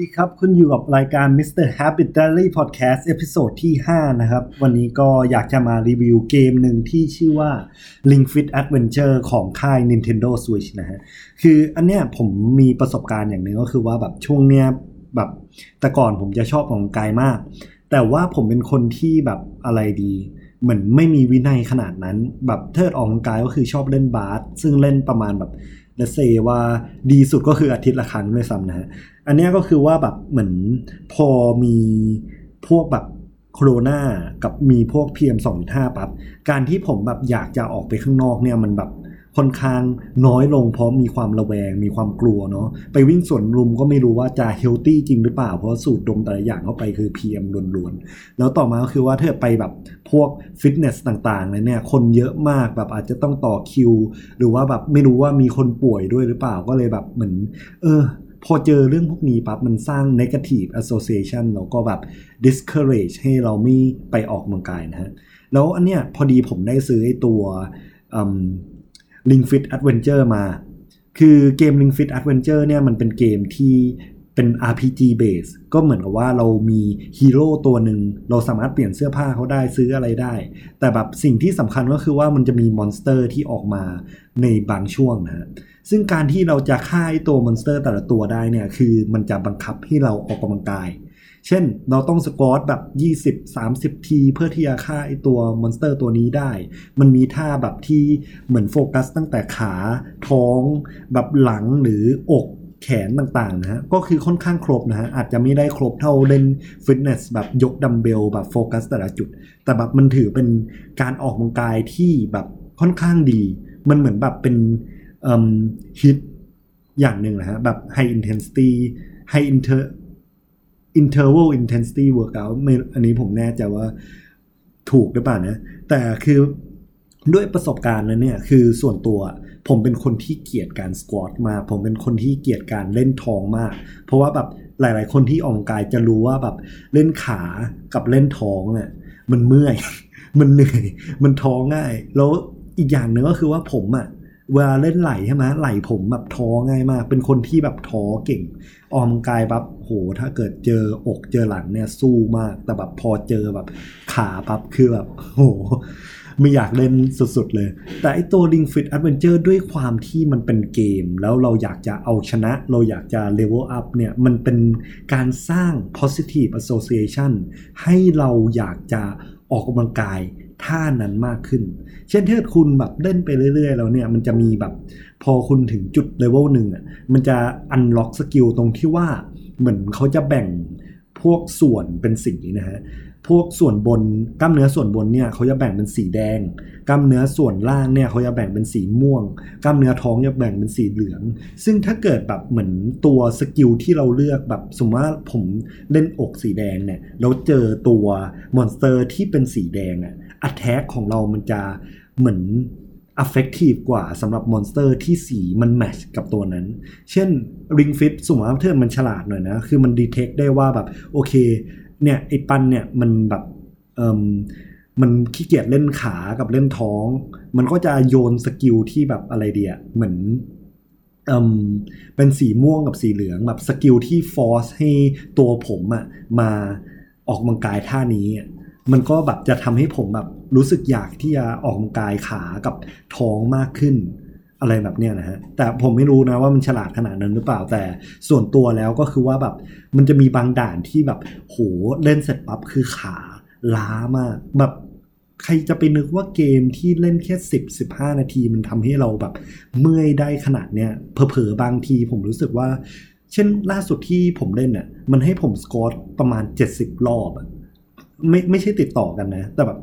ดีครับ คุณอยู่กับรายการ Mr. Habit Diary Podcast episode ที่ 5 นะครับ วันนี้ก็อยากจะมารีวิวเกมหนึ่งที่ชื่อว่า Ring Fit Adventure ของค่าย Nintendo Switch นะฮะ คืออันเนี้ยผมมีประสบการณ์อย่างหนึ่งก็คือว่าแบบช่วงเนี้ยแบบแต่ก่อนผมจะชอบออกกำลังกายมาก แต่ว่าผมเป็นคนที่แบบอะไรดีเหมือนไม่มีวินัยขนาดนั้น แบบเทิดออกกำลังกายก็คือชอบเล่นบาสซึ่งเล่นประมาณแบบ เลเซว่าดีสุดก็คืออาทิตย์ละครั้งด้วยซ้ำนะฮะอันนี้ก็คือว่าแบบเหมือนพอมีพวกแบบโคโรนากับมีพวก PM 2.5 ปั๊บ การที่ผมแบบอยากจะออกไปข้างนอกเนี่ยมันแบบ ค่อนข้างน้อยลงเพราะมีความระแวงมีความกลัวเนาะไปวิ่งสวนลุมก็ไม่รู้ว่าจะเฮลตี้จริงหรือเปล่า เพราะสูตรดมแต่ละอย่างเข้าไปคือ PM ล้วนๆ แล้วต่อมาก็คือว่าถ้าไปแบบพวกฟิตเนสต่างๆเลยเนี่ยคนเยอะมากแบบอาจจะต้องต่อคิว หรือว่าแบบไม่รู้ว่ามีคนป่วยด้วยหรือเปล่าก็เลยแบบเหมือนเออพอเจอเรื่องพวกนี้ปั๊บมันสร้าง negative association แล้วก็แบบ discourage ให้เราไม่ไปออกกำลังกายนะฮะ แล้วอันเนี้ยพอดีผมได้ซื้อไอ้ตัว Ring Fit Adventure มา คือเกม Ring Fit Adventure เนี่ยมันเป็นเกมที่เป็น RPG base ก็เหมือนกับว่าเรามีฮีโร่ตัวหนึ่งเราสามารถเปลี่ยนเสื้อผ้าเขาได้ซื้ออะไรได้ แต่แบบสิ่งที่สำคัญก็คือว่ามันจะมี monster ที่ออกมาในบางช่วงนะฮะซึ่งการที่เราจะฆ่าไอ้ตัว monster แต่ละตัวได้เนี่ยคือมันจะบังคับให้เราออกกำลังกาย เช่นเราต้อง squat แบบ 20-30 ที เพื่อที่จะฆ่าไอตัว monster ตัวนี้ได้ มันมีท่าแบบที่เหมือนโฟกัสตั้งแต่ขาท้องแบบหลังหรืออกแขนต่างๆนะฮะ ก็คือค่อนข้างครบนะฮะ อาจจะไม่ได้ครบเท่าเล่นฟิตเนสแบบยกดัมเบลแบบโฟกัสแต่ละจุด แต่แบบมันถือเป็นการออกกำลังกายที่แบบค่อนข้างดี มันเหมือนแบบเป็น HIIT อย่างหนึ่งนะฮะ แบบ high intensity high inter interval intensity workout ไม่อันนี้ผมแน่ใจว่าถูกหรือเปล่านะ แต่คือด้วยประสบการณ์แล้วเนี่ย คือส่วนตัวผมเป็นคนที่เกลียดการ squat มาก ผมเป็นคนที่เกลียดการเล่นท้องมาก เพราะว่าแบบหลาย ๆ คนที่ออกกายจะรู้ว่าแบบเล่นขากับเล่นท้องเนี่ยมันเมื่อย มันเหนื่อย มันท้องง่าย แล้วอีกอย่างหนึ่งก็คือว่าผมอะ เวลาเล่นไหลใช่ไหมไหลผมแบบท้อง่ายมาก เป็นคนที่แบบท้อเก่ง ออกกำลังกายปั๊บโห ถ้าเกิดเจออกเจอหลังเนี่ยสู้มาก แต่แบบพอเจอแบบขาปั๊บคือแบบโหไม่อยากเล่นสุดๆเลย แต่ไอตัว Ring Fit Adventure ด้วยความที่มันเป็นเกม แล้วเราอยากจะเอาชนะ เราอยากจะ level up เนี่ย มันเป็นการสร้าง positive association ให้เราอยากจะออกกำลังกาย ท่านั้นมากขึ้น เช่นถ้าคุณแบบเล่นไปเรื่อยๆแล้วเนี่ยมันจะมีแบบพอคุณถึงจุดเลเวลหนึ่งอะมันจะ unlock สกิลตรงที่ว่าเหมือนเขาจะแบ่งพวกส่วนเป็นสีนะฮะพวกส่วนบนกล้ามเนื้อส่วนบนเนี่ยเขาจะแบ่งเป็นสีแดง กล้ามเนื้อส่วนล่างเนี่ยเขาจะแบ่งเป็นสีม่วง กล้ามเนื้อท้องจะแบ่งเป็นสีเหลือง ซึ่งถ้าเกิดแบบเหมือนตัว skill ที่เราเลือกแบบสมมติว่าผมเล่นอกสีแดงเนี่ยแล้วเจอตัว monster ที่เป็นสีแดงอะ attack ของเรามันจะเหมือน effective กว่าสำหรับ monster ที่สีมัน match กับตัวนั้น เช่น Ring Fit สมมติว่าเธอมันฉลาดหน่อยนะ คือมัน detect ได้ว่าแบบ โอเค เนี่ย ไอ้ปันเนี่ย มันแบบเอ่มมันขี้เกียจเล่นขากับเล่นท้อง มันก็จะโยน skill ที่แบบอะไรเดียเหมือนเอ่มเป็นสีม่วงกับสีเหลืองแบบ skill ที่ force ให้ตัวผมอะมาออกกำลังกายท่านี้ มันก็แบบจะทำให้ผมแบบรู้สึกอยากที่จะออกกำลังกายขากับท้องมากขึ้น อะไรแบบเนี้ยนะฮะแต่ผมไม่รู้นะว่ามันฉลาดขนาดนั้นหรือเปล่าแต่ส่วนตัวแล้วก็คือว่าแบบมันจะมีบางด่านที่แบบโหเล่นเสร็จปั๊บคือขาล้ามากแบบใครจะไปนึกว่าเกมที่เล่นแค่ 10 15 นาทีมันทำให้เราแบบเมื่อยได้ขนาดเนี้ยเผลอๆบางทีผมรู้สึกว่า เช่นล่าสุดที่ผมเล่นน่ะมันให้ผมสกอร์ประมาณ 70 รอบอะ ไม่ไม่ใช่ติดต่อกันนะ แต่แบบ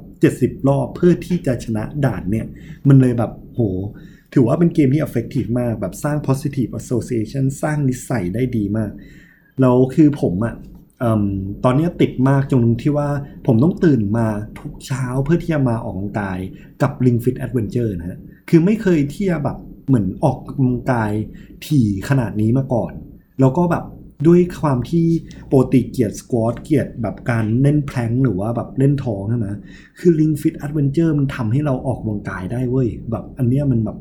70รอบเพื่อที่จะชนะด่านเนี่ย มันเลยแบบโห ถือว่าเป็นเกมที่ effective มาก แบบสร้าง positive association สร้างนิสัยได้ดีมาก แล้วคือผมอะ่ะตอนนี้ติดมากจนที่ว่าผมต้องตื่นมาทุกเช้าเพื่อที่จะมาออกกำลังกายกับ Ring Fit Adventure นะฮะ คือไม่เคยที่จะแบบเหมือนออกกำลังกายถี่ขนาดนี้มาก่อน แล้วก็แบบ ด้วยความที่โปกติเกียรสควอตเกียรแบบการเล่นแพลงหรือว่าแบบเล่นท้องใช่ไหมคือ Ring Fit Adventure มันทำให้เราออกกำลังกายได้เว้ย แบบอันเนี้ยมันแบบ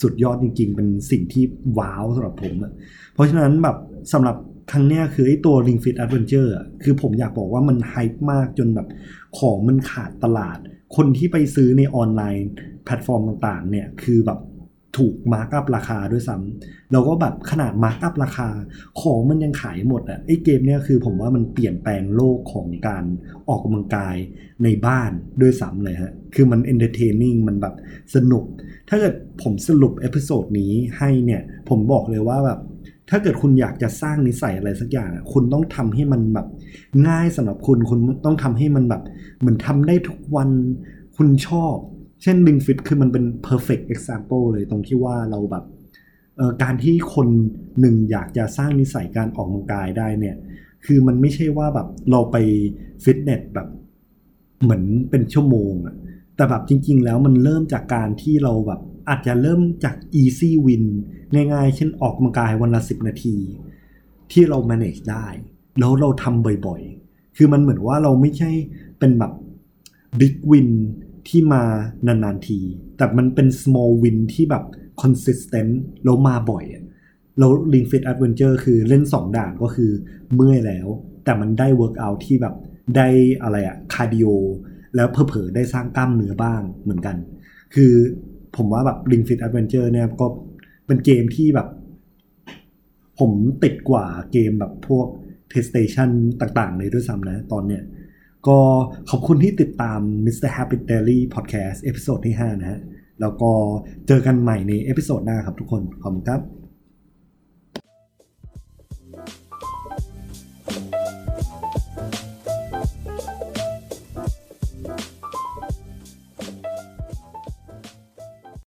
สุดยอดจริง ๆ เป็นสิ่งที่wow สำหรับผมอะเพราะฉะนั้นแบบสำหรับครั้งเนี้ยคือไอ้ตัว Ring Fit Adventure คือผมอยากบอกว่ามัน hype มากจนแบบของมันขาดตลาด คนที่ไปซื้อใน online platform ต่างๆ เนี่ย คือแบบ ถูก mark up ราคาด้วยซ้ำแล้วก็แบบขนาด mark up ราคา ของมันยังขายหมดอะไอ้เกมเนี่ยคือผมว่ามันเปลี่ยนแปลงโลกของการออกกำลังกายในบ้านด้วยซ้ำเลยฮะ คือมัน entertaining มันแบบสนุก ถ้าเกิดผมสรุป episode นี้ให้เนี่ย ผมบอกเลยว่าแบบถ้าเกิดคุณอยากจะสร้างนิสัยอะไรสักอย่าง คุณต้องทำให้มันแบบง่ายสำหรับคุณ คุณต้องทำให้มันแบบเหมือนทำได้ทุกวัน คุณชอบ เช่น Ring Fit คือมันเป็น perfect example เลยตรงที่ว่าเราแบบการที่คนหนึ่งอยากจะสร้างนิสัยการออกกำลังกายได้เนี่ย คือมันไม่ใช่ว่าแบบเราไปฟิตเนสแบบเหมือนเป็นชั่วโมงอะแต่แบบจริง ๆ แล้วมันเริ่มจากการที่เราแบบอาจจะเริ่มจาก easy win ง่ายๆ เช่นออกกำลังกายวันละ 10 นาที ที่เรา manage ได้ แล้วเราทำบ่อยๆ คือมันเหมือนว่าเราไม่ใช่เป็นแบบ big win ที่มานานๆที แต่มันเป็น small win ที่แบบ consistent แล้วมาบ่อยแล้ว Ring Fit Adventure คือเล่น 2 ด่านก็คือเมื่อยแล้ว แต่มันได้ workout ที่แบบได้อะไรอะคาร์ดิโอแล้วเผลอๆได้สร้างกล้ามเนื้อบ้างเหมือนกัน คือผมว่าแบบ Ring Fit Adventure เนี่ยก็เป็นเกมที่แบบ ผมติดกว่าเกมแบบพวก PlayStation ต่างๆ เลยด้วยซ้ำนะ ตอนเนี้ย ก็ขอบคุณที่ติดตาม Mr. Habit Diary Podcast episode ที่ 5 นะฮะ แล้วก็เจอกันใหม่ใน episode หน้าครับทุกคน ขอบคุณครับ